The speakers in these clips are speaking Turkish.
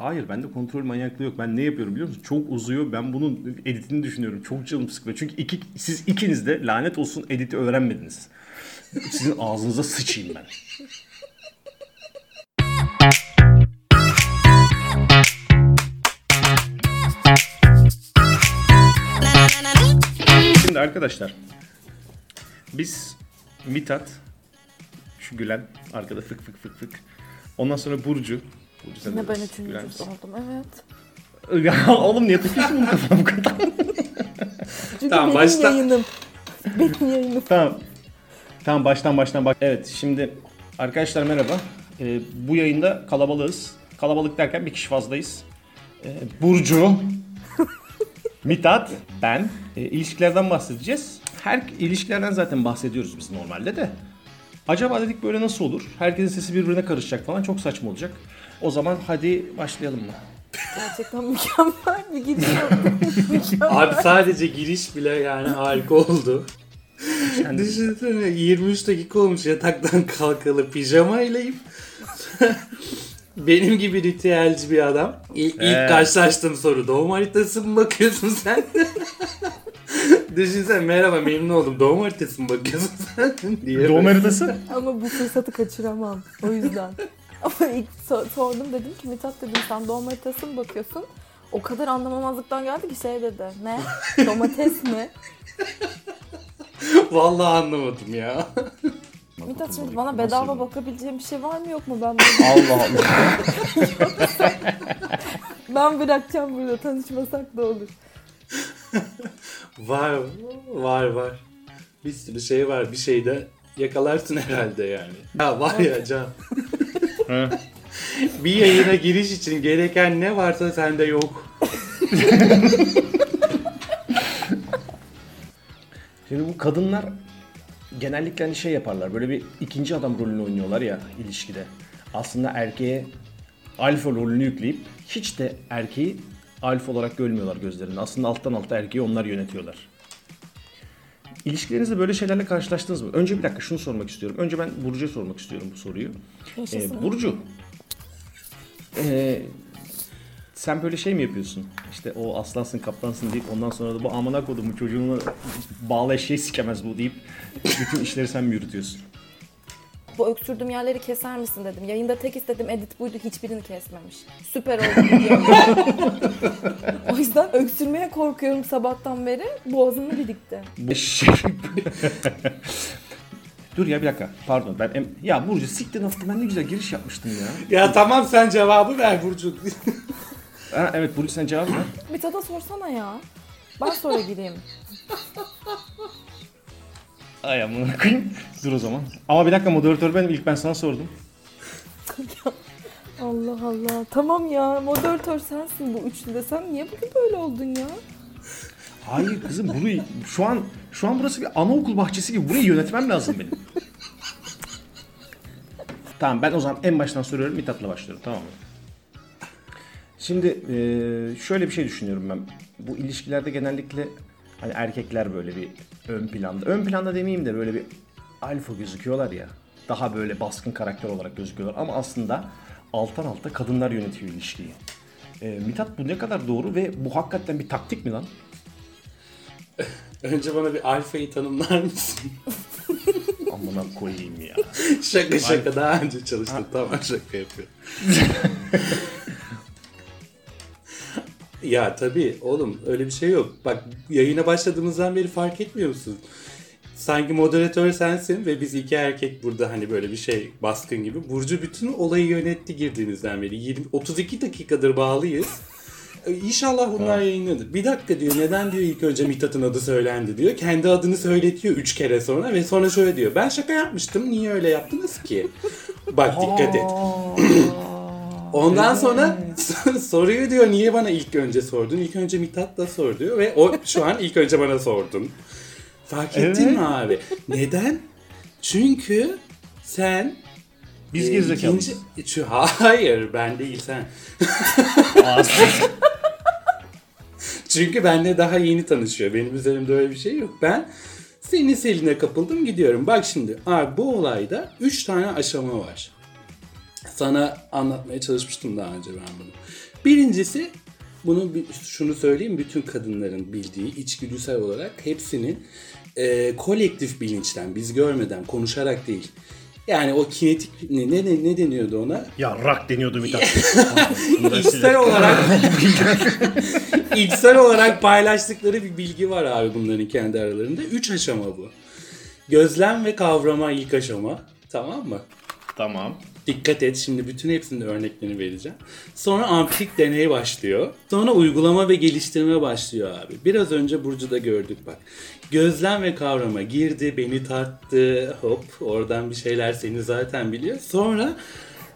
Hayır bende kontrol manyaklığı yok. Ben ne yapıyorum biliyor musun? Çok uzuyor. Ben bunun editini düşünüyorum. Çok canım sıkılıyor. Çünkü iki, siz ikiniz de lanet olsun editi öğrenmediniz. Sizin ağzınıza sıçayım ben. Şimdi arkadaşlar biz Mithat şu Gülen arkada fık fık fık fık. Ondan sonra Burcu. De Yine ben üçüncü misin? oldum evet. Ya oğlum niye takıyorsun bunu kafama bu kadar? Çünkü Tamam, benim başta- yayınım. Benim yayınım. tamam. Tamam baştan baştan bak. Evet şimdi arkadaşlar merhaba. Ee, bu yayında kalabalığız. Kalabalık derken bir kişi fazlayız. Ee, Burcu, Mithat, ben. Ee, ilişkilerden bahsedeceğiz. Her ilişkilerden zaten bahsediyoruz biz normalde de. Acaba dedik böyle nasıl olur? Herkesin sesi birbirine karışacak falan çok saçma olacak. O zaman hadi başlayalım mı? Gerçekten mükemmel bir giriş oldu. Abi sadece giriş bile yani harika oldu. Sen- Düşünsene 23 dakika olmuş yataktan kalkalı pijamaylayım. Benim gibi ritüelci bir adam. İlk, ilk Evet. karşılaştığım soru doğum haritası mı bakıyorsun sen? Düşünsene merhaba memnun oldum doğum haritası mı bakıyorsun sen diye. Doğum haritası? Ama bu fırsatı kaçıramam. O yüzden. Ama ilk so- sordum dedim ki Mithat dedim sen doğum haritası mı bakıyorsun? O kadar anlamamazlıktan geldi ki şey dedi. Ne? Domates mi? Vallahi anlamadım ya. Mithat şimdi bana bedava bakabileceğim bir şey var mı yok mu? Ben böyle- Allah Allah. ben bırakacağım burada tanışmasak da olur. Var var var. Bir sürü şey var bir şeyde yakalarsın herhalde yani. Ya var ya Can. bir yayına giriş için gereken ne varsa sende yok. Şimdi bu kadınlar genellikle hani şey yaparlar. Böyle bir ikinci adam rolünü oynuyorlar ya ilişkide. Aslında erkeğe alfa rolünü yükleyip hiç de erkeği alfa olarak görmüyorlar gözlerinde. Aslında alttan alta erkeği onlar yönetiyorlar. İlişkilerinizde böyle şeylerle karşılaştınız mı? Önce bir dakika şunu sormak istiyorum. Önce ben Burcu'ya sormak istiyorum bu soruyu. Ee, Burcu, ee, sen böyle şey mi yapıyorsun? İşte o aslansın kaptansın deyip ondan sonra da bu amına kodumu çocuğunu bağlı eşeği sikemez bu deyip bütün işleri sen mi yürütüyorsun? Bu öksürdüğüm yerleri keser misin dedim. Yayında tek istediğim edit buydu. Hiçbirini kesmemiş. Süper oldu o yüzden öksürmeye korkuyorum sabahtan beri. Boğazım birikti. Eşek. Dur ya bir dakika. Pardon ben em- ya Burcu siktir hafta ben ne güzel giriş yapmıştım ya. Ya tamam sen cevabı ver Burcu. Ha, evet Burcu sen cevap ver. Mithat'a sorsana ya. Ben sonra gireyim. Ay amına koyayım. Dur o zaman. Ama bir dakika moderatör benim ilk ben sana sordum. Allah Allah. Tamam ya moderatör sensin bu üçlüde. Sen niye bugün böyle oldun ya? Hayır kızım burayı şu an şu an burası bir anaokul bahçesi gibi burayı yönetmem lazım benim. tamam ben o zaman en baştan soruyorum Mithat'la başlıyorum tamam mı? Şimdi eee, şöyle bir şey düşünüyorum ben. Bu ilişkilerde genellikle hani erkekler böyle bir ön planda. Ön planda demeyeyim de böyle bir alfa gözüküyorlar ya. Daha böyle baskın karakter olarak gözüküyorlar ama aslında alttan alta kadınlar yönetiyor ilişkiyi. Eee Mithat bu ne kadar doğru ve bu hakikaten bir taktik mi lan? Önce bana bir alfayı tanımlar mısın? Amına koyayım ya. şaka şaka daha önce çalıştım tamam şaka yapıyorum. Ya tabii oğlum öyle bir şey yok. Bak yayına başladığımızdan beri fark etmiyor musun? Sanki moderatör sensin ve biz iki erkek burada hani böyle bir şey baskın gibi. Burcu bütün olayı yönetti girdiğimizden beri. 20, 32 dakikadır bağlıyız. Ee, İnşallah bunlar yayınlanır. Bir dakika diyor neden diyor ilk önce Mithat'ın adı söylendi diyor. Kendi adını söyletiyor üç kere sonra ve sonra şöyle diyor. Ben şaka yapmıştım niye öyle yaptınız ki? Bak dikkat et. Ondan sonra soruyu diyor niye bana ilk önce sordun? İlk önce Mithat'la sor diyor ve o şu an ilk önce bana sordun. Fark ettin Evet. mi abi? Neden? Çünkü sen Biz e, gerizekalıyız. ikinci- hayır ben değil sen. Çünkü benle daha yeni tanışıyor. Benim üzerimde öyle bir şey yok. Ben senin seline kapıldım gidiyorum. Bak şimdi abi bu olayda 3 tane aşama var. Sana anlatmaya çalışmıştım daha önce ben bunu. Birincisi bunu bir- şunu söyleyeyim bütün kadınların bildiği içgüdüsel olarak hepsinin e, kolektif bilinçten biz görmeden konuşarak değil. Yani o kinetik ne, ne, ne deniyordu ona? Ya rak deniyordu Mithat. İçsel olarak içsel olarak paylaştıkları bir bilgi var abi bunların kendi aralarında. Üç aşama bu. Gözlem ve kavrama ilk aşama. Tamam mı? tamam. Dikkat et şimdi bütün hepsinin örneklerini vereceğim. Sonra ampirik deney başlıyor. Sonra uygulama ve geliştirme başlıyor abi. Biraz önce Burcu'da gördük bak. Gözlem ve kavrama girdi, beni tarttı, hop oradan bir şeyler seni zaten biliyor. Sonra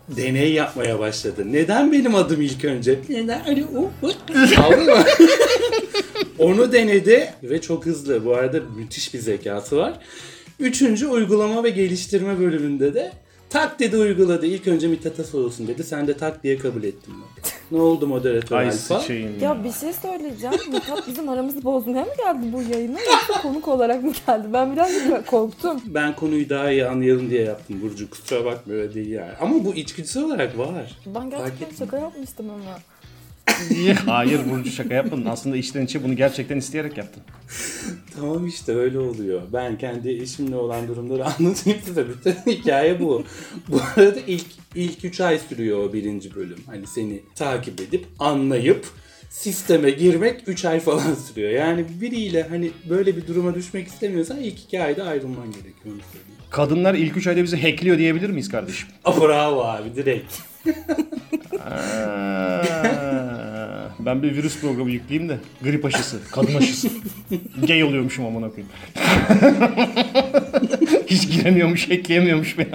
deney yapmaya başladı. Neden benim adım ilk önce? Neden? Anladın mı? Onu denedi ve çok hızlı. Bu arada müthiş bir zekası var. Üçüncü uygulama ve geliştirme bölümünde de tak dedi uyguladı. İlk önce Mithat'a sorulsun dedi. Sen de tak diye kabul ettin bak. Ne oldu moderatör Ay alfa? sıçayım ya. Ya bir şey söyleyeceğim. Mithat bizim aramızı bozmaya mı geldi bu yayına yoksa konuk olarak mı geldi? Ben birazcık korktum. Ben konuyu daha iyi anlayalım diye yaptım Burcu. Kusura bakma öyle değil yani. Ama bu içgüdüsel olarak var. Ben gerçekten ettim. şaka yapmıştım ama. Hayır Burcu şaka yapmadın. Aslında içten içe bunu gerçekten isteyerek yaptın. Tamam işte öyle oluyor. Ben kendi eşimle olan durumları anlatayım size. Bütün hikaye bu. bu arada ilk ilk 3 ay sürüyor o birinci bölüm. Hani seni takip edip anlayıp sisteme girmek 3 ay falan sürüyor. Yani biriyle hani böyle bir duruma düşmek istemiyorsan ilk 2 ayda ayrılman gerekiyor. Kadınlar ilk 3 ayda bizi hackliyor diyebilir miyiz kardeşim? Bravo abi direkt. Ben bir virüs programı yükleyeyim de. Grip aşısı, kadın aşısı. Gay oluyormuşum amına koyayım. Hiç giremiyormuş, hackleyemiyormuş beni.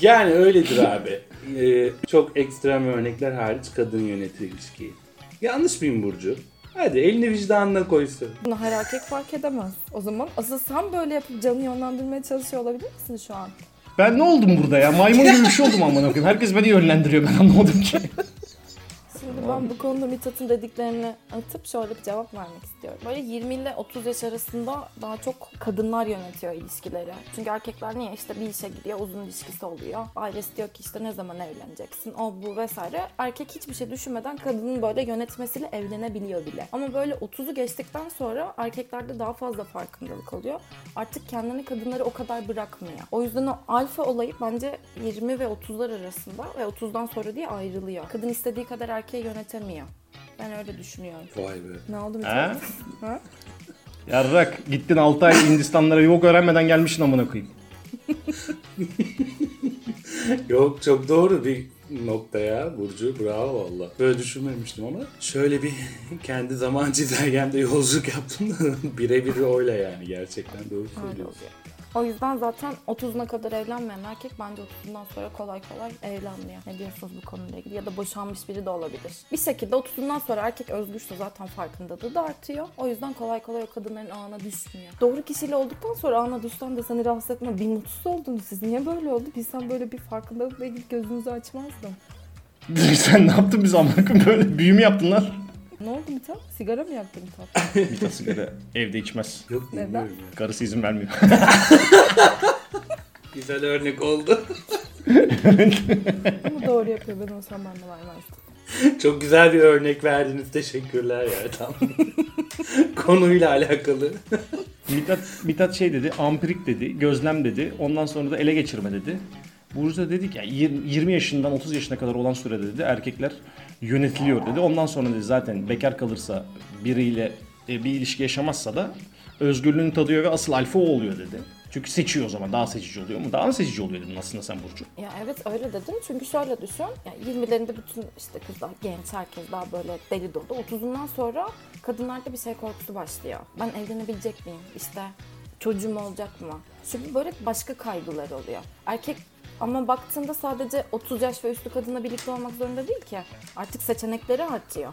Yani öyledir abi. Ee, çok ekstrem örnekler hariç kadın yönetir ilişkiyi. Yanlış mıyım Burcu? Hadi elini vicdanına koysun. Bunu her erkek fark edemez. O zaman asıl sen böyle yapıp canı yönlendirmeye çalışıyor olabilir misin şu an? Ben ne oldum burada ya? Maymun gibi bir şey oldum amına koyayım. Herkes beni yönlendiriyor ben anlamadım ki. Şimdi ben bu konuda Mithat'ın dediklerini atıp şöyle bir cevap vermek istiyorum. Böyle 20 ile 30 yaş arasında daha çok kadınlar yönetiyor ilişkileri. Çünkü erkekler niye işte bir işe gidiyor, uzun ilişkisi oluyor. Ailesi diyor ki işte ne zaman evleneceksin, o bu vesaire. Erkek hiçbir şey düşünmeden kadının böyle yönetmesiyle evlenebiliyor bile. Ama böyle 30'u geçtikten sonra erkeklerde daha fazla farkındalık oluyor. Artık kendini kadınları o kadar bırakmıyor. O yüzden o alfa olayı bence 20 ve 30'lar arasında ve 30'dan sonra diye ayrılıyor. Kadın istediği kadar erkeği yönetemiyor. Ben öyle düşünüyorum. Vay be. Ne oldu Ha? Mithat? Ha? Yarrak gittin 6 ay Hindistanlara yok öğrenmeden gelmişsin amına koyayım. Yok çok doğru bir nokta ya Burcu. Bravo valla. Böyle düşünmemiştim ama şöyle bir kendi zaman çizelgemde yolculuk yaptım da birebir oyla yani gerçekten doğru Öyle söylüyorsun. O yüzden zaten 30'una kadar evlenmeyen erkek bence 30'undan sonra kolay kolay evlenmiyor. Ne diyorsunuz bu konuyla ilgili? Ya da boşanmış biri de olabilir. Bir şekilde 30'undan sonra erkek özgürse zaten farkındalığı da artıyor. O yüzden kolay kolay o kadınların ağına düşmüyor. Doğru kişiyle olduktan sonra ağına düşsen de seni rahatsız etme. Bir mutsuz oldunuz siz. Niye böyle oldu? Bilsem böyle bir farkındalıkla ilgili gözünüzü açmazdım. Sen ne yaptın biz amına böyle büyü mü yaptın lan? Ne oldu Mithat? Sigara mı yaktın Mithat? Mithat sigara evde içmez. Yok Neden? bilmiyorum ya. Karısı izin vermiyor. Güzel örnek oldu. Ama doğru yapıyor. Ben olsam ben de vermezdim. Çok güzel bir örnek verdiniz. Teşekkürler ya. Tamam. Konuyla alakalı. Mithat, Mithat şey dedi, ampirik dedi, gözlem dedi. Ondan sonra da ele geçirme dedi. Burcu da dedi ki yani 20 20 yaşından 30 yaşına kadar olan sürede dedi erkekler yönetiliyor dedi. Ondan sonra dedi zaten bekar kalırsa biriyle e, bir ilişki yaşamazsa da özgürlüğünü tadıyor ve asıl alfa o oluyor dedi. Çünkü seçiyor o zaman daha seçici oluyor mu? Daha mı seçici oluyor dedin aslında sen Burcu? Ya evet öyle dedim çünkü şöyle düşün. Ya 20'lerinde bütün işte kızlar genç herkes daha böyle deli dolu. 30'undan sonra kadınlarda bir şey korkusu başlıyor. Ben evlenebilecek miyim? İşte çocuğum olacak mı? Çünkü böyle başka kaygılar oluyor. Erkek ama baktığında sadece 30 yaş ve üstü kadınla birlikte olmak zorunda değil ki. Artık seçenekleri artıyor.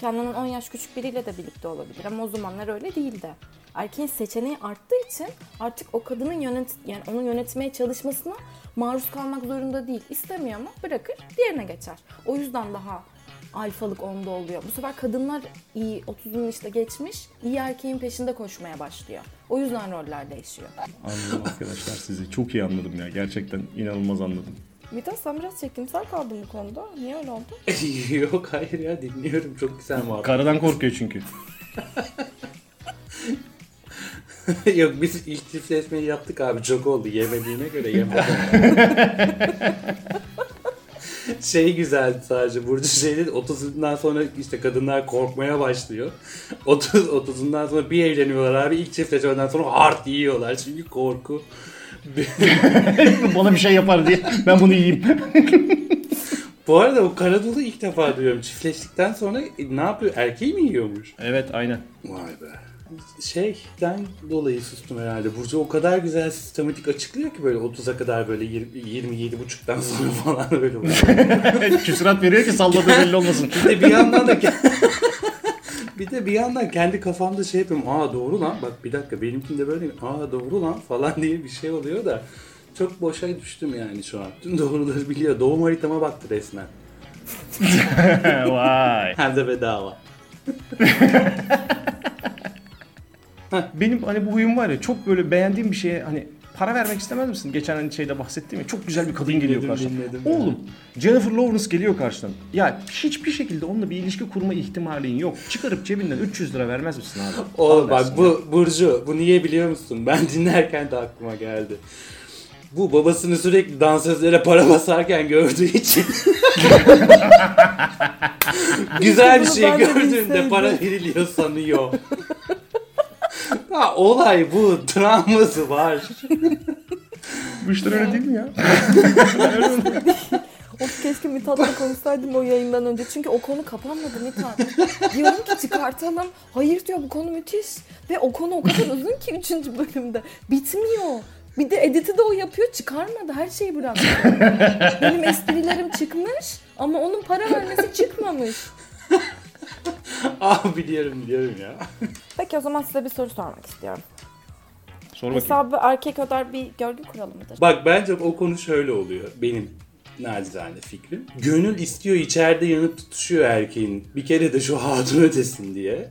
Kendinden 10 yaş küçük biriyle de birlikte olabilir ama o zamanlar öyle değildi. Erkeğin seçeneği arttığı için artık o kadının yönet yani onu yönetmeye çalışmasına maruz kalmak zorunda değil. İstemiyor ama bırakır diğerine geçer. O yüzden daha alfalık onda oluyor. Bu sefer kadınlar iyi 30'unu işte geçmiş iyi erkeğin peşinde koşmaya başlıyor. O yüzden roller değişiyor. Anladım arkadaşlar sizi. Çok iyi anladım ya. Gerçekten inanılmaz anladım. Mithat sen biraz çekimsel kaldın bu konuda. Niye öyle oldu? Yok hayır ya dinliyorum çok güzel muhabbet. Karıdan korkuyor çünkü. Yok biz ilk çiftleşmeyi yaptık abi çok oldu yemediğine göre yemedim. şey güzeldi sadece Burcu şey dedi 30'undan sonra işte kadınlar korkmaya başlıyor. 30 30'undan sonra bir evleniyorlar abi ilk çiftleşmeden sonra hard yiyorlar çünkü korku. Bana bir şey yapar diye ben bunu yiyeyim. Bu arada o Karadolu ilk defa duyuyorum. Çiftleştikten sonra ne yapıyor? Erkeği mi yiyormuş? evet aynen. Vay be. Şeyden dolayı sustum herhalde. Burcu o kadar güzel sistematik açıklıyor ki böyle 30'a kadar böyle 20, 27 buçuktan sonra falan böyle. Küsurat veriyor ki salladığı belli olmasın. bir de bir yandan da bir de bir yandan kendi kafamda şey yapıyorum. Aa doğru lan. Bak bir dakika benimkinde böyle. Aa doğru lan falan diye bir şey oluyor da çok boşa düştüm yani şu an. Tüm doğruları biliyor. Doğum haritama baktı resmen. Vay. Hem de bedava. Benim hani bu huyum var ya çok böyle beğendiğim bir şeye hani para vermek istemez misin? Geçen hani şeyde bahsettiğim ya çok güzel bir kadın geliyor Dinledim, karşına. dinledim. Oğlum Jennifer Lawrence geliyor karşıdan. Ya hiçbir şekilde onunla bir ilişki kurma ihtimalin yok. Çıkarıp cebinden 300 lira vermez misin abi? Oğlum bak bu Burcu bu niye biliyor musun? Ben dinlerken de aklıma geldi. Bu babasını sürekli dansözlere para basarken gördüğü için güzel bir şey gördüğünde para veriliyor sanıyor. ha, olay bu. Travması var. Bu işler öyle değil mi ya? Of keşke Mithat'la konuşsaydım o yayından önce. Çünkü o konu kapanmadı Mithat. Diyorum ki çıkartalım. Hayır diyor bu konu müthiş. Ve o konu o kadar uzun ki 3. bölümde. Bitmiyor. Bir de editi de o yapıyor çıkarmadı. Her şeyi bıraktı. Benim esprilerim çıkmış ama onun para vermesi çıkmamış. ah biliyorum biliyorum ya. Peki o zaman size bir soru sormak istiyorum. Sor bakayım. Hesabı erkek öder bir görgü kuralı mıdır? Bak bence o konu şöyle oluyor. Benim nacizane fikrim. Gönül istiyor içeride yanıp tutuşuyor erkeğin. Bir kere de şu hatun ödesin diye.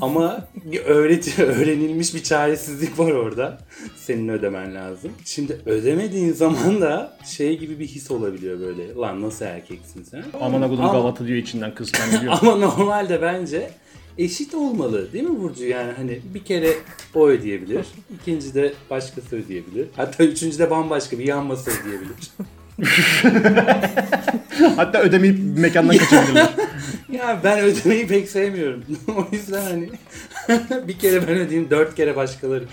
Ama öğreti, öğrenilmiş bir çaresizlik var orada. Senin ödemen lazım. Şimdi ödemediğin zaman da şey gibi bir his olabiliyor böyle. Lan nasıl erkeksin sen? Aman Ama- gavatı diyor içinden kıskan biliyor. Ama normalde bence eşit olmalı değil mi Burcu? Yani hani bir kere o ödeyebilir. ikinci de başkası ödeyebilir. Hatta üçüncü de bambaşka bir yan masa ödeyebilir. Hatta ödemeyip mekandan kaçabilirler. ya ben ödemeyi pek sevmiyorum. o yüzden hani bir kere ben ödeyeyim dört kere başkaları.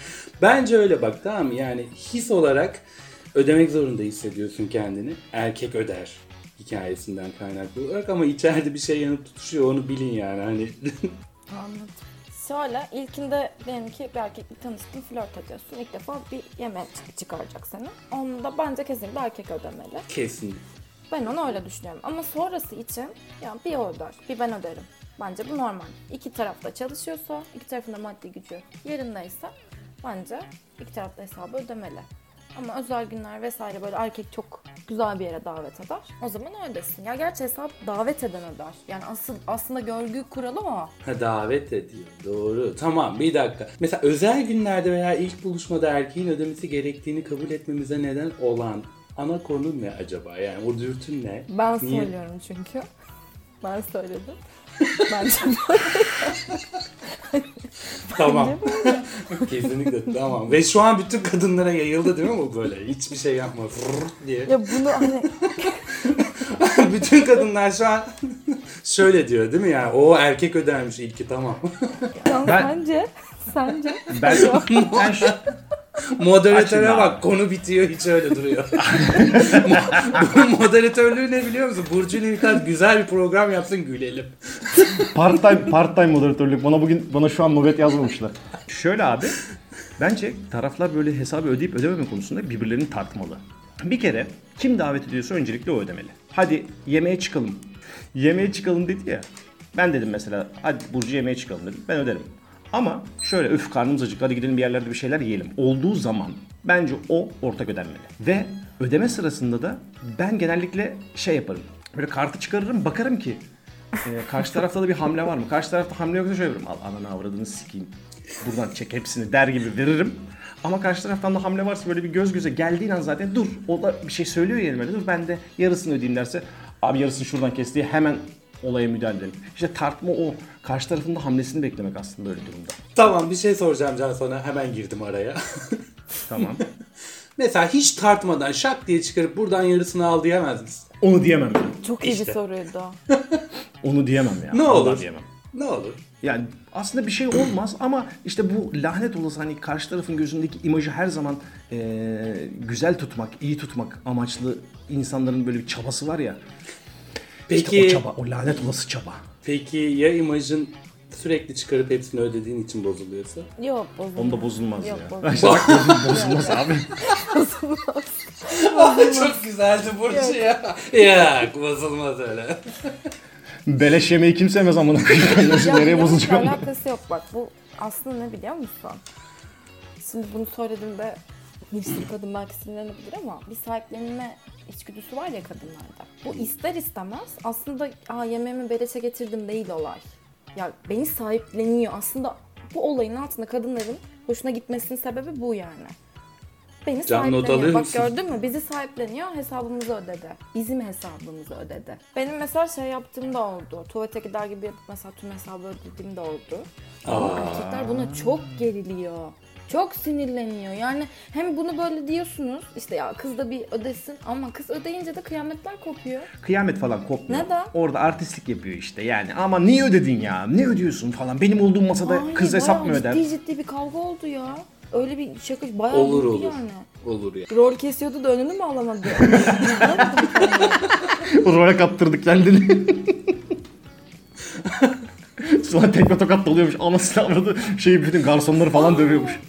Bence öyle bak tamam mı? Yani his olarak ödemek zorunda hissediyorsun kendini. Erkek öder hikayesinden kaynaklı olarak ama içeride bir şey yanıp tutuşuyor onu bilin yani hani Anladım. Şöyle ilkinde diyelim ki bir erkekle tanıştın flört ediyorsun. İlk defa bir yemek çık- çıkaracak seni. Onu da bence kesinlikle erkek ödemeli. kesin Ben onu öyle düşünüyorum. Ama sonrası için ya bir o öder, bir ben öderim. Bence bu normal. İki taraf da çalışıyorsa, iki tarafın da maddi gücü yerindeyse bence iki taraf da hesabı ödemeli. Ama özel günler vesaire böyle erkek çok güzel bir yere davet eder. O zaman ödesin. Ya gerçi hesap davet eden öder. Yani asıl aslında görgü kuralı o. Ha davet ediyor. Doğru. Tamam bir dakika. Mesela özel günlerde veya ilk buluşmada erkeğin ödemesi gerektiğini kabul etmemize neden olan ana konu ne acaba? Yani o dürtün ne? Ben Niye? söylüyorum çünkü. Ben söyledim. Bence Tamam. Kesinlikle tamam. Ve şu an bütün kadınlara yayıldı değil mi bu böyle? Hiçbir şey yapma fırr diye. ya bunu hani bütün kadınlar şu an şöyle diyor değil mi yani? O erkek ödermiş ilki tamam. Ben- sence sence Ben, ben şu, Moderatöre Açın bak konu bitiyor hiç öyle duruyor. Mo- Moderatörlüğü ne biliyor musun? Burcu Nilkan güzel bir program yapsın gülelim. part time part time moderatörlük bana bugün bana şu an nöbet yazmamışlar. Şöyle abi bence taraflar böyle hesabı ödeyip ödememe konusunda birbirlerini tartmalı. Bir kere kim davet ediyorsa öncelikle o ödemeli. Hadi yemeğe çıkalım. Yemeğe çıkalım dedi ya. Ben dedim mesela hadi Burcu yemeğe çıkalım dedim. Ben öderim. Ama şöyle öf karnımız acıktı hadi gidelim bir yerlerde bir şeyler yiyelim. Olduğu zaman bence o ortak ödenmeli. Ve ödeme sırasında da ben genellikle şey yaparım. Böyle kartı çıkarırım bakarım ki ee, karşı tarafta da bir hamle var mı? Karşı tarafta hamle yoksa şöyle yaparım. Al ananı avradını sikeyim. Buradan çek hepsini der gibi veririm. Ama karşı taraftan da hamle varsa böyle bir göz göze geldiğin an zaten dur. O da bir şey söylüyor ya elime. Dur ben de yarısını ödeyeyim derse abi yarısını şuradan kes diye hemen olaya müdahale edelim. İşte tartma o. Karşı tarafın da hamlesini beklemek aslında öyle durumda. Tamam bir şey soracağım Can sana. Hemen girdim araya. Tamam. Mesela hiç tartmadan şak diye çıkarıp buradan yarısını al diyemez misin? Onu diyemem ya. Çok iyi bir soruydu. Onu diyemem ya. Ne Vallahi olur? diyemem. Ne olur? Yani aslında bir şey olmaz ama işte bu lanet olası hani karşı tarafın gözündeki imajı her zaman eee, güzel tutmak, iyi tutmak amaçlı insanların böyle bir çabası var ya. Peki, İşte o çaba, o lanet olası çaba. peki ya imajın sürekli çıkarıp hepsini ödediğin için bozuluyorsa? Yok bozulmaz. Onda bozulmaz Yok, ya. bozulmaz. Bak bozul- bozulmaz abi. Çok güzeldi Burcu ya. Ya bozulmaz öyle. Beleş yemeği kim sevmez amına koyayım. Nereye bozacağım? alakası yok bak bu aslında ne biliyor musun? Şimdi bunu söylediğimde sürü kadın belki sinirlenebilir ama bir sahiplenme içgüdüsü var ya kadınlarda. Bu ister istemez aslında Aa, yemeğimi beleşe getirdim değil olay. Ya beni sahipleniyor. Aslında bu olayın altında kadınların hoşuna gitmesinin sebebi bu yani. Beni Can, not sahipleniyor. alıyor Bak musun? gördün mü? Bizi sahipleniyor, hesabımızı ödedi. Bizim hesabımızı ödedi. Benim mesela şey yaptığım da oldu. Tuvalete gider gibi yapıp mesela tüm hesabı ödediğim de oldu. Ama Aa. erkekler buna çok geriliyor. Çok sinirleniyor. Yani hem bunu böyle diyorsunuz işte ya kız da bir ödesin ama kız ödeyince de kıyametler kopuyor. Kıyamet falan kopmuyor. Neden? Orada artistlik yapıyor işte yani. Ama niye ödedin ya? Ne ödüyorsun falan. Benim olduğum masada Hayır, kız hesap mı öder? Ciddi ciddi bir kavga oldu ya. Öyle bir şaka bayağı Olur olur. yani. Olur ya. Rol kesiyordu da önünü mü alamadı? Role kaptırdık kendini. Sonra tekme tokat doluyormuş. Anasını avradı. Şey bütün garsonları falan dövüyormuş.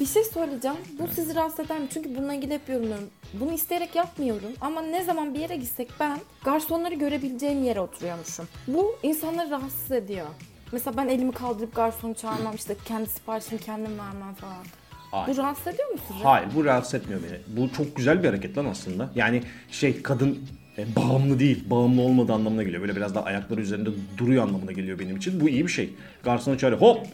Bir şey söyleyeceğim. Bu sizi rahatsız eder mi? Çünkü bununla ilgili hep yorumluyorum. Bunu isteyerek yapmıyorum. Ama ne zaman bir yere gitsek ben garsonları görebileceğim yere oturuyormuşum. Bu insanları rahatsız ediyor. Mesela ben elimi kaldırıp garsonu çağırmam işte kendi siparişimi kendim vermem falan. Hayır. Bu rahatsız ediyor mu sizi? Hayır bu rahatsız etmiyor beni. Bu çok güzel bir hareket lan aslında. Yani şey kadın e, bağımlı değil. Bağımlı olmadığı anlamına geliyor. Böyle biraz daha ayakları üzerinde duruyor anlamına geliyor benim için. Bu iyi bir şey. Garsonu çağırıyor. Hop!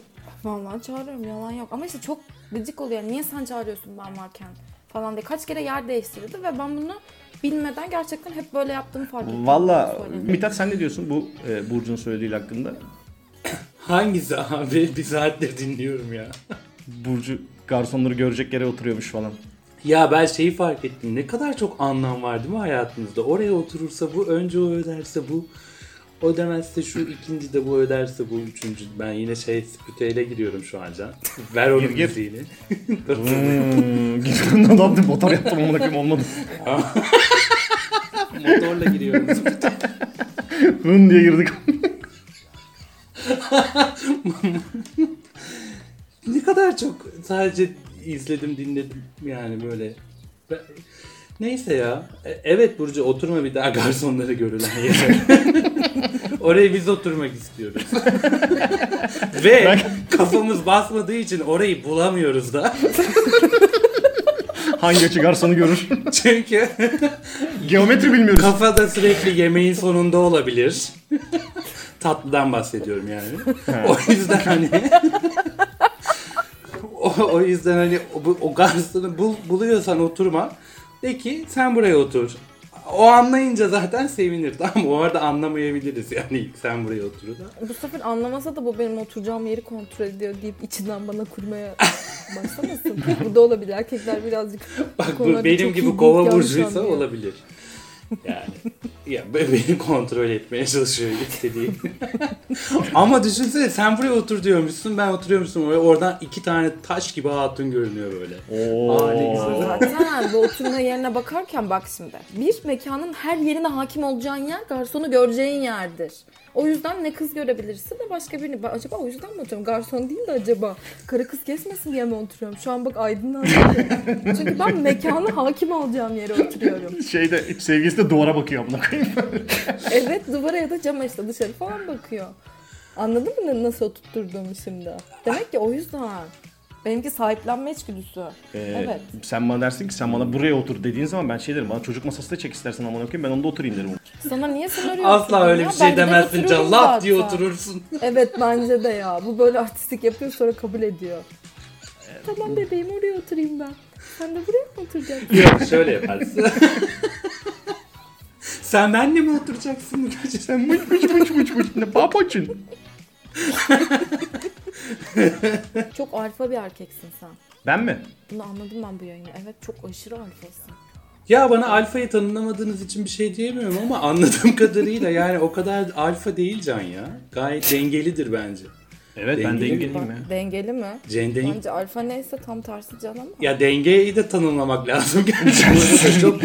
Vallahi çağırıyorum yalan yok. Ama işte çok gıcık oluyor. Niye sen çağırıyorsun ben varken falan diye. Kaç kere yer değiştirdi ve ben bunu bilmeden gerçekten hep böyle yaptığımı fark ettim. Valla. Mithat sen ne diyorsun bu e, Burcu'nun söylediği hakkında? Hangisi abi? Bir saattir dinliyorum ya. Burcu garsonları görecek yere oturuyormuş falan. Ya ben şeyi fark ettim. Ne kadar çok anlam var değil mi hayatımızda? Oraya oturursa bu, önce o öderse bu. O demezse şu, ikinci de bu öderse bu, üçüncü. Ben yine şey spiritüele giriyorum şu an Can. Ver onun Gir, müziğini. Hmm, ne yaptım? Motor yaptım amına koyayım olmadı. Motorla giriyorum. Hın diye girdik. ne kadar çok sadece izledim dinledim yani böyle. Ben- Neyse ya. E- Evet Burcu oturma bir daha garsonları görülen yere. Oraya biz oturmak istiyoruz. Ve kafamız basmadığı için orayı bulamıyoruz da. Hangi açı garsonu görür? Çünkü Geometri bilmiyoruz. kafada sürekli yemeğin sonunda olabilir. Tatlıdan bahsediyorum yani. o yüzden hani o, o yüzden hani o, o garsonu bul, buluyorsan oturma. De ki sen buraya otur. O anlayınca zaten sevinir tamam? O arada anlamayabiliriz yani ilk sen buraya otur da. Bu sefer anlamasa da bu benim oturacağım yeri kontrol ediyor deyip içinden bana kurmaya başlamasın. bu da olabilir. Erkekler birazcık Bak bu benim gibi kova burcuysa olabilir. Yani ya be- beni kontrol etmeye çalışıyor istediği. Ama düşünsene sen buraya otur diyormuşsun ben oturuyormuşsun oraya oradan iki tane taş gibi hatun görünüyor böyle. Oo. Aa, ne güzel. Zaten bu oturma yerine bakarken bak şimdi. Bir mekanın her yerine hakim olacağın yer garsonu göreceğin yerdir. O yüzden ne kız görebilirsin de başka birini. Ben acaba o yüzden mi oturuyorum? Garson değil de acaba karı kız kesmesin diye mi oturuyorum? Şu an bak aydınlandı. Çünkü ben mekanı hakim olacağım yere oturuyorum. Şeyde sevgilisi de duvara bakıyor amına koyayım. Evet duvara ya da cama işte dışarı falan bakıyor. Anladın mı nasıl oturtturduğumu şimdi? Demek ki o yüzden. Benimki sahiplenme içgüdüsü. Ee, evet. Sen bana dersin ki sen bana buraya otur dediğin zaman ben şey derim bana çocuk masası da çek istersen amına koyayım ben onda oturayım derim. Sana niye senaryo Asla öyle ya? bir şey Ben demezsin can. Laf diye oturursun. Evet bence de ya. Bu böyle artistik yapıyor sonra kabul ediyor. Tamam bebeğim oraya oturayım ben. Sen de buraya mı oturacaksın? Yok şöyle yaparsın. Sen benle mi oturacaksın? Sen mıç mıç mıç mıç mıç. Ne babacın? Çok alfa bir erkeksin sen. Ben mi? Bunu anladım ben bu yayını. Evet çok aşırı alfasın. Ya bana alfayı tanımlamadığınız için bir şey diyemiyorum ama anladığım kadarıyla yani o kadar alfa değil Can ya. Gayet dengelidir bence. Evet ben Dengeli dengeliyim ya. dengeli mi? Can den- Bence alfa neyse tam tersi can ama. ya dengeyi de tanımlamak lazım gerçekten. çok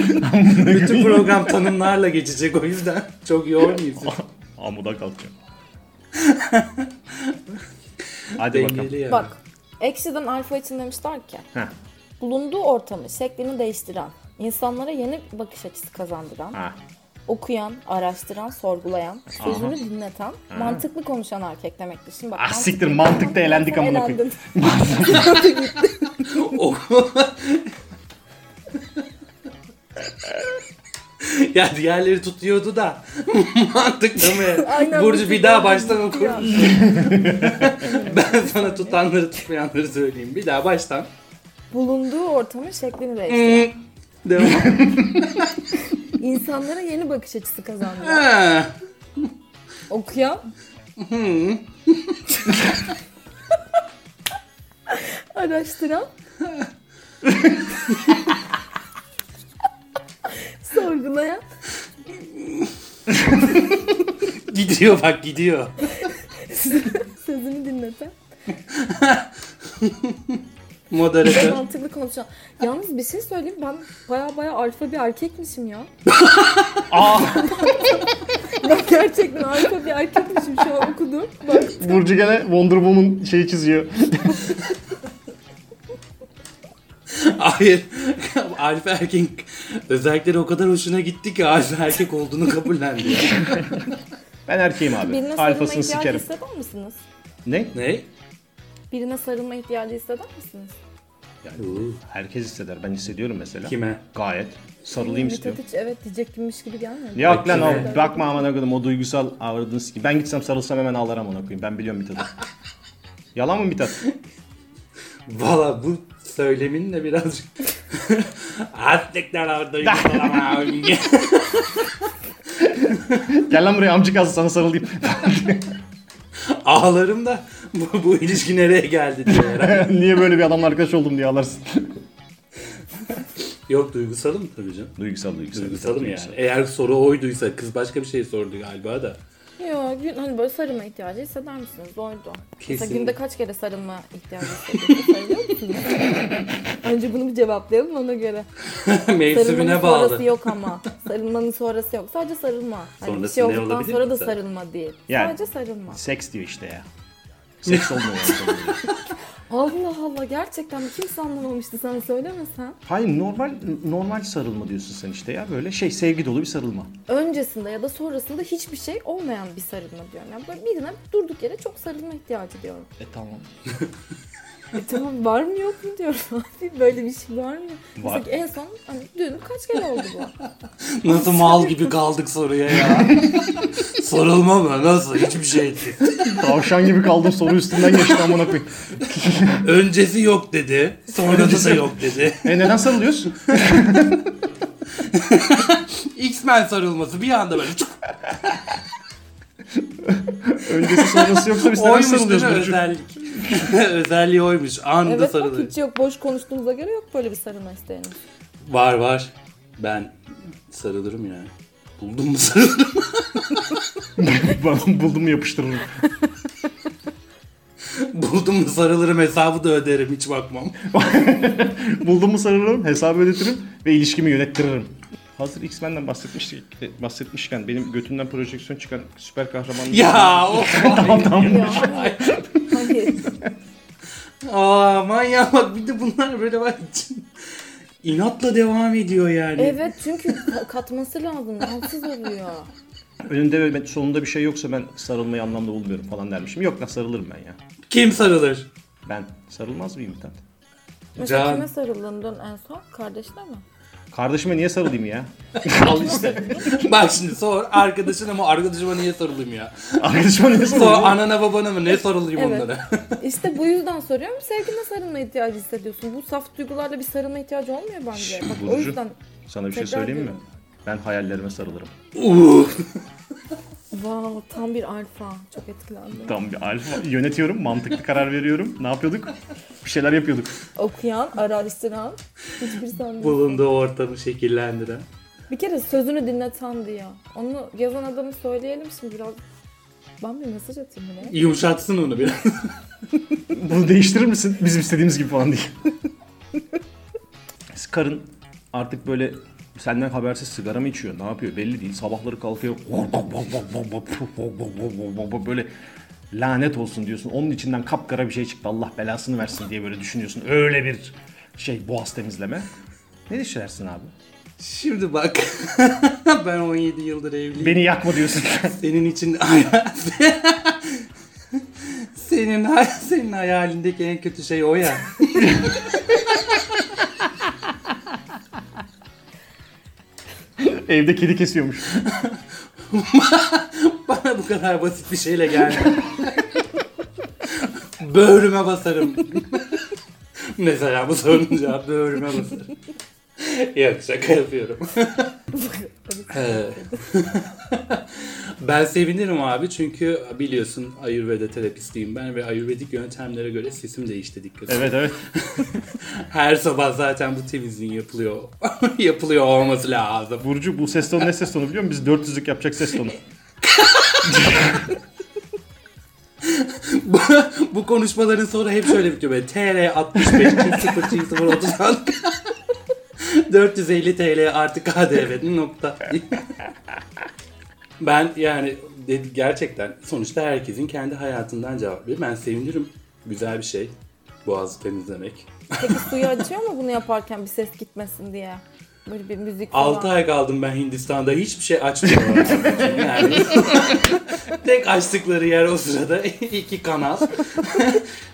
bütün program tanımlarla geçecek o yüzden çok yormayayım. sizi. Amuda kalkacağım. Hadi bakalım. Dengeli yani. Bak Ekşi'den alfa için demişler ki Heh. bulunduğu ortamı şeklini değiştiren, insanlara yeni bakış açısı kazandıran, Ha. okuyan, araştıran, sorgulayan, sözünü dinleten, mantıklı konuşan erkek demektir. Şimdi bak, Ah siktir mantıkta elendik amına koyayım. elendin. O- ya diğerleri tutuyordu da. Mantıklı mı? Aynen, Burcu bu bir daha baştan okur. ben sana tutanları tutmayanları söyleyeyim. Bir daha baştan. Bulunduğu ortamın şeklini değiştiren, Devam. insanlara yeni bakış açısı kazandıran, okuyan, araştıran, sorgulayan, gidiyor bak gidiyor. sözünü dinleten, Moderatör. mantıklı konuşan. Yalnız bir şey söyleyeyim ben baya baya alfa bir erkekmişim ya. Aa, Ben gerçekten alfa bir erkekmişim şu an okudum. Bak Burcu gene Wonder Woman şeyi çiziyor. Hayır. Alfa erkek özellikleri o kadar hoşuna gitti ki alfa erkek olduğunu kabullendi. ya. Ben erkeğim abi. birine sarılma Alfasını ihtiyacı sikerim. hisseder misiniz? Ne? ne? Birine sarılma ihtiyacı hisseder misiniz? Uuu, Herkes hisseder. Ben hissediyorum mesela. Kime? Gayet. Sarılayım Mithat istiyorum. hiç evet diyecekmiş gibi gelmedi. Yok lan Kime? o bakma amına koyayım o duygusal avradınız ki. Ben gitsem sarılsam hemen ağlar amına koyayım. Ben biliyorum Mithat'ı. Yalan mı Mithat? Valla bu söyleminle birazcık Aztekler orada. Gel lan buraya amcık az sana sarılayım. Ağlarım da bu, bu ilişki nereye geldi diye. herhalde. Niye böyle bir adamla arkadaş oldum diye ağlarsın. Yok duygusalım tabii canım. duygusal duygusal. Duygusalım yani. Duygusal. Eğer soru oyduysa kız başka bir şey sordu galiba da. Yok gün- hani böyle sarılma ihtiyacı hisseder misiniz? Oydu. Kesin. Mesela günde kaç kere sarılma ihtiyacı hissediyorsunuz? Sarılıyor musunuz? Önce bunu bir cevaplayalım ona göre. Mevsimine Sarılmanın sonrası bağlı. yok ama. Sarılmanın sonrası yok. Sadece sarılma. Hani bir Sonrası şey ne olduktan olabilir sonra ki da zaten? sarılma değil. Yani. Sadece sarılma. Seks diyor işte ya. Seks olmuyor. Allah Allah gerçekten kimse anlamamıştı sana söylemesen. Hayır normal normal sarılma diyorsun sen işte ya böyle şey sevgi dolu bir sarılma. Öncesinde ya da sonrasında hiçbir şey olmayan bir sarılma diyorum. Yani böyle birine durduk yere çok sarılma ihtiyacı diyorum. E tamam. E tamam var mı yok mu diyorum abi böyle bir şey var mı? Var. Mesela en son hani dün kaç kere oldu bu? Nasıl mal gibi kaldık soruya ya. Sorulma mı? Nasıl? Hiçbir şey değil. Tavşan gibi kaldım soru üstünden geçti amına koyayım. Öncesi yok dedi. Sonrası da yok dedi. E neden sarılıyorsun? X-Men sarılması bir anda böyle. Öncesi sonrası yoksa biz neden oymuş sarılıyoruz Burcu? özellik? Özelliği oymuş. Anında evet sarılıyor. hiç yok boş konuştuğumuza göre yok böyle bir sarılma isteğiniz. Var var. Ben sarılırım ya. Buldum mu sarılırım? Buldum mu yapıştırırım. Buldum mu sarılırım hesabı da öderim hiç bakmam. Buldum mu sarılırım, hesabı ödetirim ve ilişkimi yönettiririm. Hazır X-Men'den bahsetmiştik, bahsetmişken benim götünden projeksiyon çıkan süper kahramanlık... Ya of. tamam tamam. Ya hayır. hayır. Aa manyak bak bir de bunlar böyle var. İnatla devam ediyor yani. Evet çünkü ka- katması lazım. Rahatsız oluyor. Önünde ve sonunda bir şey yoksa ben sarılmayı anlamda bulmuyorum falan dermişim. Yok lan sarılırım ben ya. Kim sarılır? Ben sarılmaz mıyım Mithat? Mesela Can. kime sarıldın en son? Kardeşine mi? Kardeşime niye sarılayım ya? Al işte. Bak şimdi sor arkadaşına mı arkadaşıma niye sarılayım ya? Arkadaşıma niye Sor sarılayım? anana babana mı ne sarılayım Evet. onlara? İşte bu yüzden soruyorum. Sevgine sarılma ihtiyacı hissediyorsun. Bu saf duygularla bir sarılma ihtiyacı olmuyor bence. Bak o Burcu. yüzden Sana bir şey Tekrar söyleyeyim mi? Ben hayallerime sarılırım. Uuu. Wow, tam bir alfa. Çok etkilendim. Tam bir alfa. Yönetiyorum, mantıklı karar veriyorum. Ne yapıyorduk? Bir şeyler yapıyorduk. Okuyan, araştıran, hiçbir sanmıyorum. Bulunduğu ortamı şekillendiren. Bir kere sözünü dinleten diye. Onu yazan adamı söyleyelim şimdi biraz. Ben bir mesaj atayım yine. Yumuşatsın onu biraz. Bunu değiştirir misin? Bizim istediğimiz gibi falan değil. Karın artık böyle senden habersiz sigara mı içiyor? Ne yapıyor? Belli değil. Sabahları kalkıyor. Böyle lanet olsun diyorsun. Onun içinden kapkara bir şey çıktı. Allah belasını versin diye böyle düşünüyorsun. Öyle bir şey boğaz temizleme. Ne düşünersin abi? Şimdi bak. ben 17 yıldır evliyim. Beni yakma diyorsun. Senin için senin senin hayalindeki en kötü şey o ya. Evde kedi kesiyormuş. Bana bu kadar basit bir şeyle gelme. Böğrüme basarım. Mesela bu sorunun cevabı böğrüme basarım. Yok şaka yapıyorum. Ben sevinirim abi çünkü biliyorsun Ayurveda terapistiyim ben ve Ayurvedik yöntemlere göre sesim değişti dikkat et. Evet evet. Her sabah zaten bu temizliğin yapılıyor. yapılıyor olması lazım. Burcu bu ses tonu ne ses tonu biliyor musun? Biz 400'lük yapacak ses tonu. bu, bu konuşmaların sonra hep şöyle bitiyor böyle TR 65 0 36 450 TL artı KDV nokta. Ben yani dedi, gerçekten sonuçta herkesin kendi hayatından cevap veriyor. Ben sevinirim. Güzel bir şey. Boğazı temizlemek. Peki suyu açıyor mu bunu yaparken bir ses gitmesin diye? Böyle bir müzik falan. 6 ay kaldım ben Hindistan'da. Hiçbir şey açmıyorlar. yani tek açtıkları yer o sırada iki kanal.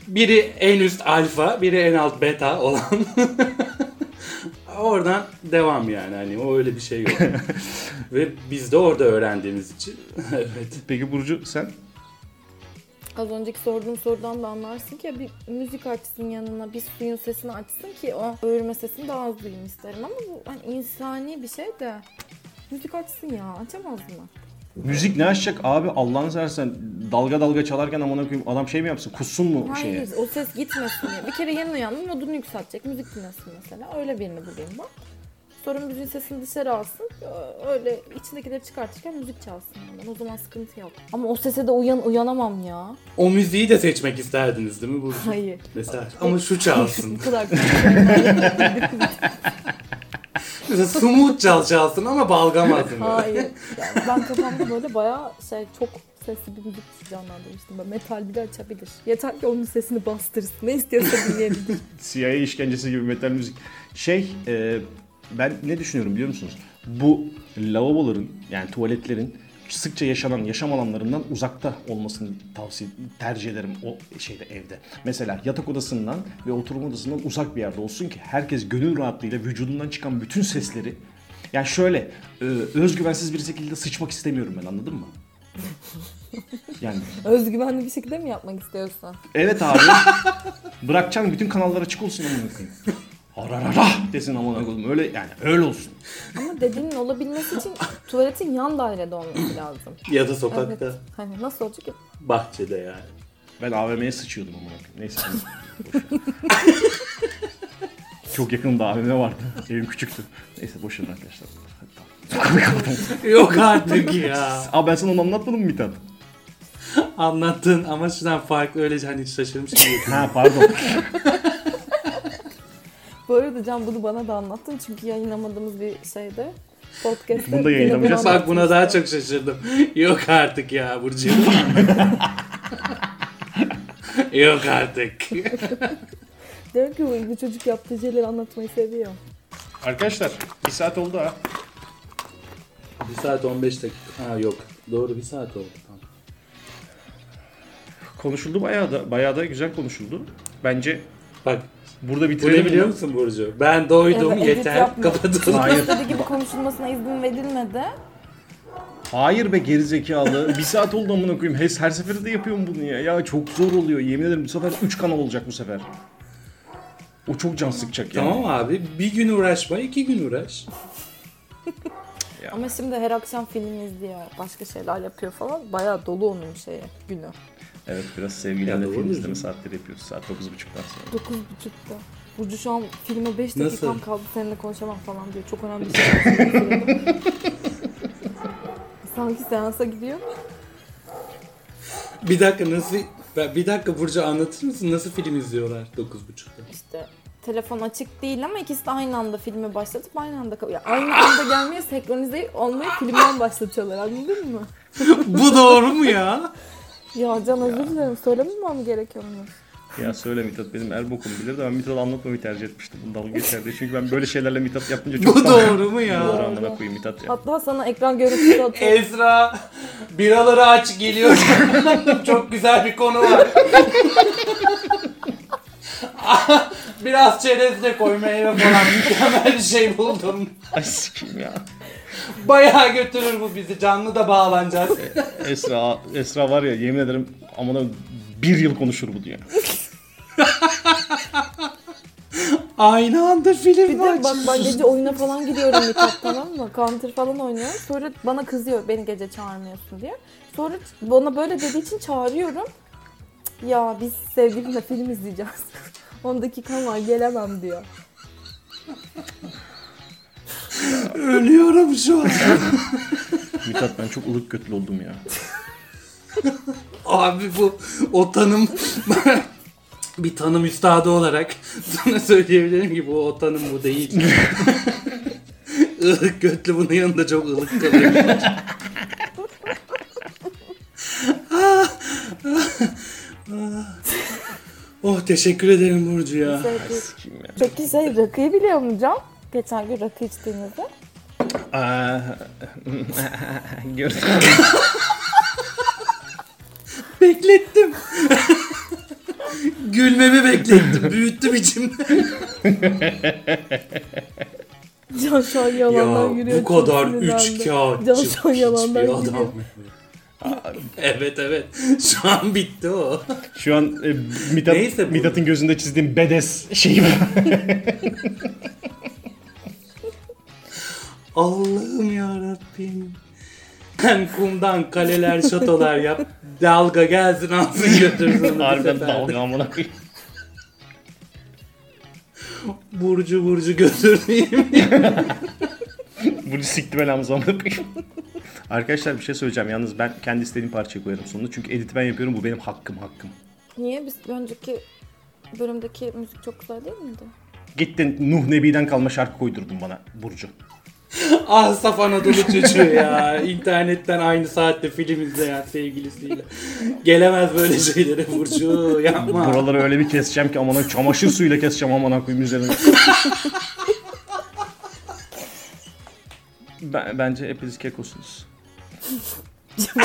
biri en üst alfa, biri en alt beta olan. Oradan devam yani hani o öyle bir şey yok. Ve biz de orada öğrendiğimiz için evet. Peki Burcu sen? Az önceki sorduğum sorudan da anlarsın ki bir müzik açsın yanına, bir suyun sesini açsın ki o öğürme sesini daha az duyayım isterim. Ama bu hani insani bir şey de müzik açsın ya, açamaz mı? Müzik ne açacak abi Allah'ını seversen dalga dalga çalarken amına koyayım adam şey mi yapsın kussun mu şeye? Hayır, o ses gitmesin diye. Bir kere yeni uyandım, modunu yükseltecek, müzik dinlesin mesela. Öyle birini bulayım ben. Sonra müziğin sesini dışarı alsın. Öyle içindekileri çıkartırken müzik çalsın ondan. O zaman sıkıntı yok. Ama o sese de uyan uyanamam ya. O müziği de seçmek isterdiniz değil mi Burcu? Hayır. Mesela ama şu çalsın. Bu kadar Smooth çal çalsın ama balgamazsın. böyle. Hayır. Yani ben kafamda böyle bayağı şey çok sesli bir müzik canlandırmıştım. Böyle metal bile açabilir. Yeter ki onun sesini bastırsın. Ne istiyorsa dinleyebilir. CIA işkencesi gibi metal müzik. Şey e, ben ne düşünüyorum biliyor musunuz? Bu lavaboların yani tuvaletlerin sıkça yaşanan yaşam alanlarından uzakta olmasını tavsiye tercih ederim o şeyde evde. Mesela yatak odasından ve oturma odasından uzak bir yerde olsun ki herkes gönül rahatlığıyla vücudundan çıkan bütün sesleri yani şöyle e, özgüvensiz bir şekilde sıçmak istemiyorum ben anladın mı? Yani Özgüvenli bir şekilde mi yapmak istiyorsun? Evet abi. Bırakacaksın bütün kanallar açık olsun amına Hararara desin amına koyayım. Öyle yani öyle olsun. Ama dediğinin olabilmesi için tuvaletin yan dairede olması lazım. Ya da Evet. sokakta, Hani nasıl olacak ki? bahçede yani. Ben AVM'ye sıçıyordum amına koyayım. Neyse. Çok yakınımda AVM vardı. Evim küçüktü. Neyse boş verin arkadaşlar. Yok artık ya. Abi ben sana onu anlatmadım mı Mithat? Anlattın ama şuradan farklı öyle hani şaşırmış gibi. Ha pardon. Bu arada Can bunu bana da anlattın çünkü yayınlamadığımız bir şeyde podcast'te. Bunu da yayınlamayacağız. Bak buna daha çok şaşırdım. Yok artık ya Burcu. Yok artık. Diyor ki bu çocuk yaptığı şeyleri anlatmayı seviyor. Arkadaşlar bir saat oldu ha. 1 saat 15 dakika. Ha yok. Doğru 1 saat oldu. Tamam. Konuşuldu bayağı da bayağı da güzel konuşuldu. Bence Bak Burada Bu bitirelim. ne biliyor bunu. musun Burcu? Ben doydum Evet, yeter kapatalım. Hayır. Gibi konuşulmasına izin verilmedi. Hayır be gerizekalı. bir saat oldu amına koyayım. Her, her seferinde yapıyorum bunu ya. Ya çok zor oluyor. Yemin ederim bu sefer 3 kanal olacak bu sefer. O çok can sıkacak ya. Tamam abi bir gün uğraşma iki gün uğraş. Ama şimdi her akşam film izliyor, başka şeyler yapıyor falan. Bayağı dolu onun şeyi, günü. Evet biraz doğru film izleme saatleri yapıyoruz. Saat 9.30'dan sonra. 9.30'da. Burcu şu an filme 5 Nasıl? dakikam kaldı seninle konuşamam falan diyor. Çok önemli bir şey. Sanki seansa gidiyor. Bir dakika nasıl bir dakika Burcu anlatır mısın nasıl film izliyorlar 9.30'da? İşte telefon açık değil ama ikisi de aynı anda filme başlatıp aynı anda ya aynı anda gelmeye senkronize olmayı filmden başlatıyorlar anladın mı? Bu doğru mu ya? Ya Can özür dilerim söylememem gerekiyor onu. Ya söyle Mithat benim el bokum bilir de ben Mithat'ı anlatmamayı tercih etmiştim. Bunu dalga geçerdi. Çünkü ben böyle şeylerle Mithat yapınca çok Bu doğru mu ya? Doğru amına koyayım Mithat ya. Hatta sana ekran görüntüsü atıyorum. Ezra biraları aç geliyor. Çok güzel bir konu var. Biraz çerez de koy meyve falan mükemmel bir şey buldum. Ay sikeyim ya. Bayağı götürür bu bizi canlı da bağlanacağız. Esra, Esra var ya yemin ederim amına bir yıl konuşur bu diye. Aynı anda film Bir de bak ben gece oyuna falan gidiyorum Mithat tamam mı? Counter falan oynuyorum. Sonra bana kızıyor beni gece çağırmıyorsun diye. Sonra bana böyle dediği için çağırıyorum. Ya biz sevgilimle film izleyeceğiz. 10 dakikam var gelemem diyor. Ölüyorum şu an. Mithat ben çok ılık kötülü oldum ya. Abi bu o tanım bir tanım üstadı olarak sana söyleyebilirim ki bu o tanım bu değil. Ilık götlü bunun yanında çok ılık kalıyor. oh teşekkür ederim Burcu ya. Peki şey rakıyı biliyor musun Can? Geçen gün rakı içtiğinizde. Gördüm. Beklettim. Gülmemi beklettim. Büyüttüm içimde. Can şu an yalandan Ya yürüyor. bu kadar üç kağıtçı Can şu an yalandan adam. evet evet. Şu an bitti o. Şu an e, Mithat, Neyse bu. Mithat'ın gözünde çizdiğim bedes şeyi var. Allah'ım ya Rabbim. Hem kumdan kaleler, şatolar yap. Dalga gelsin alsın götürsün. Harbiden dalga amına. Burcu burcu götüreyim. Bunu sikti belamızı amına koyayım. Arkadaşlar bir şey söyleyeceğim. Yalnız ben kendi istediğim parçayı koyarım sonunda. Çünkü edit ben yapıyorum. Bu benim hakkım hakkım. Niye? Biz önceki bölümdeki müzik çok güzel değil miydi? Gittin Nuh Nebi'den kalma şarkı koydurdun bana Burcu. ah saf Anadolu çocuğu ya. İnternetten aynı saatte film izleyen sevgilisiyle. Gelemez böyle şeylere Burcu. Yapma. Buraları öyle bir keseceğim ki amına çamaşır suyuyla keseceğim amına koyayım üzerine. ben, bence hepiniz kekosunuz.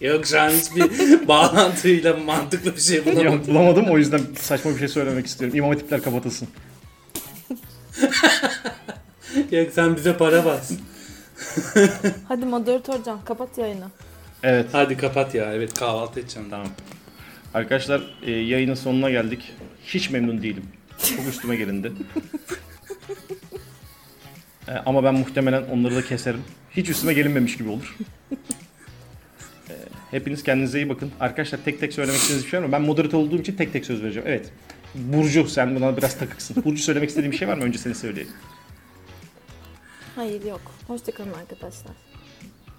Yok şu an hiçbir bağlantıyla mantıklı bir şey bulamadım. Ya, bulamadım o yüzden saçma bir şey söylemek istiyorum. İmam hatipler kapatılsın. Yok sen bize para bas. Hadi moderatör Can kapat yayını. Evet. Hadi kapat ya. Evet kahvaltı edeceğim. Tamam. Arkadaşlar e, yayının sonuna geldik. Hiç memnun değilim. Çok üstüme gelindi. E, ama ben muhtemelen onları da keserim. Hiç üstüme gelinmemiş gibi olur. E, hepiniz kendinize iyi bakın. Arkadaşlar tek tek söylemek istediğiniz bir şey var mı? Ben moderatör olduğum için tek tek söz vereceğim. Evet. Burcu sen buna biraz takıksın. Burcu söylemek istediğin bir şey var mı? Önce seni söyleyelim. Hayır yok. Hoşçakalın arkadaşlar.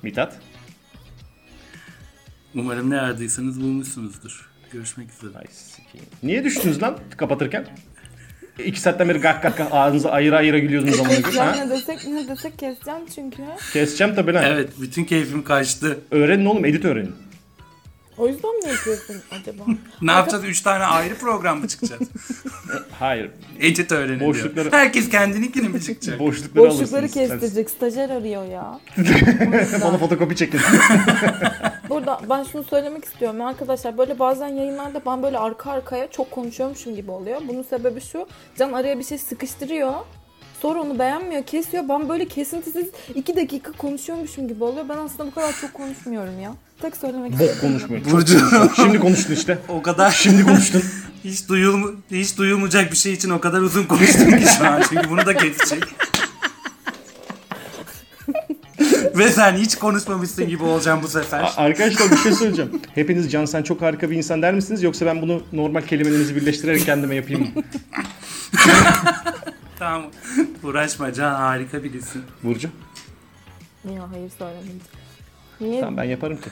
Mithat. Umarım ne aradıysanız bulmuşsunuzdur. Görüşmek üzere. Ay sikeyim. Niye düştünüz lan kapatırken? İki saatten beri gak gak gak ağzınızı ayıra ayıra gülüyordunuz ama. Ha? ne desek ne desek keseceğim çünkü. Keseceğim tabii lan. Evet bütün keyfim kaçtı. Öğrenin oğlum edit öğrenin. O yüzden mi yapıyorsun acaba? Ne yapacağız? Üç tane ayrı program mı çıkacağız? Hayır. Edit öğrenin Boşlukları-. Herkes kendininkini mi çıkacak? Boşlukları, Boşlukları kestirecek. Stajyer arıyor ya. Bana fotokopi çekin. Burada ben, ben şunu söylemek istiyorum arkadaşlar. Böyle bazen yayınlarda ben böyle arka arkaya çok konuşuyormuşum gibi oluyor. Bunun sebebi şu. Can araya bir şey sıkıştırıyor. Sonra onu beğenmiyor, kesiyor. Ben böyle kesintisiz iki dakika konuşuyormuşum gibi oluyor. Ben aslında bu kadar çok konuşmuyorum ya. Tek söylemek Bok bu. konuşmuyor. Burcu. Şimdi konuştun işte. O kadar Şimdi konuştun. hiç duyulmu hiç duyulmayacak bir şey için o kadar uzun konuştum ki şu an. Çünkü bunu da kesecek. Ve sen hiç konuşmamışsın gibi olacağım bu sefer. A- Arkadaşlar bir şey söyleyeceğim. Hepiniz Can sen çok harika bir insan der misiniz? Yoksa ben bunu normal kelimelerinizi birleştirerek kendime yapayım mı? Tamam. Uğraşma Can harika birisin. Burcu. Ya hayır söylemedim. Niye? Tamam ben yaparım ki.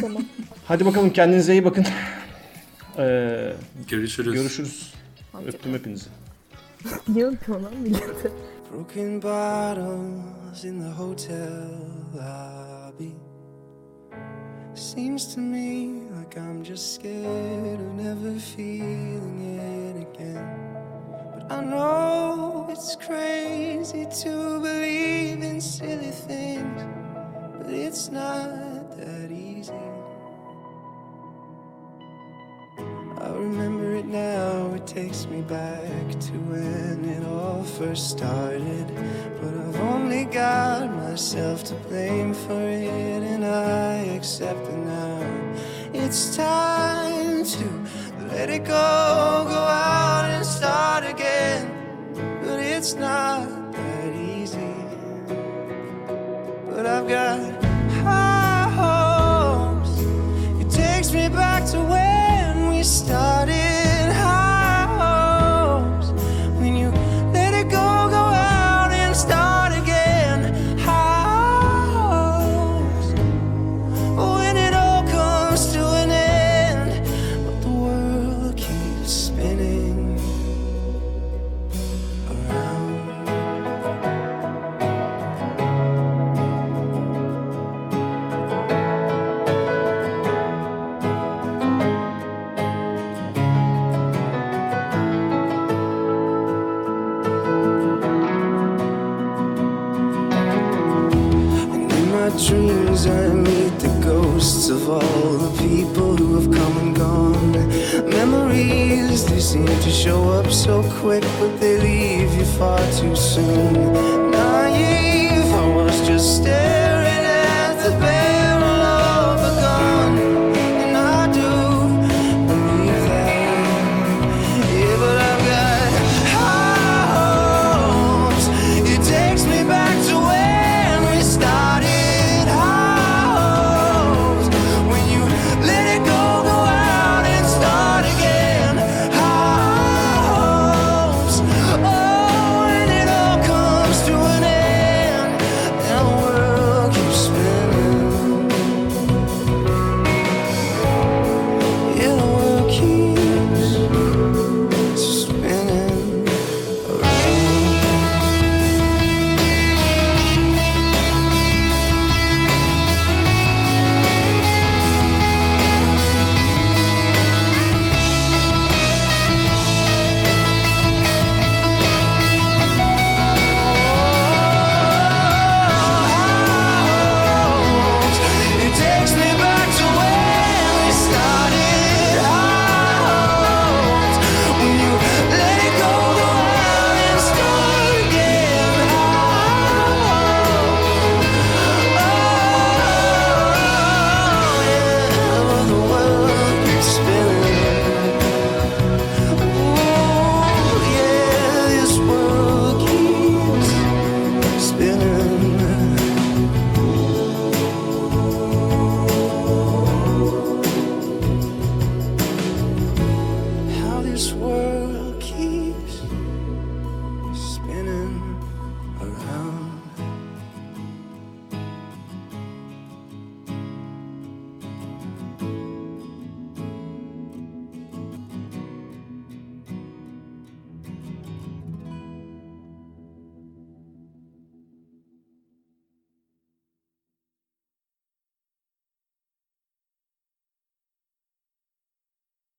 Tamam. Hadi bakalım kendinize iyi bakın. Ee, Görüşürüz. görüşürüz. Hadi. Öptüm hepinizi. Niye öpüyorsun lan milleti? Broken bottles in the hotel lobby. Seems to me like I'm just scared of never feeling it again. I know it's crazy to believe in silly things, but it's not that easy. I remember it now, it takes me back to when it all first started. But I've only got myself to blame for it, and I accept it now. It's time to let it go, go out and start again. It's not that easy. But I've got as I meet the ghosts of all the people who have come and gone. Memories, they seem to show up so quick, but they leave you far too soon. Naive, I was just staring at the bed.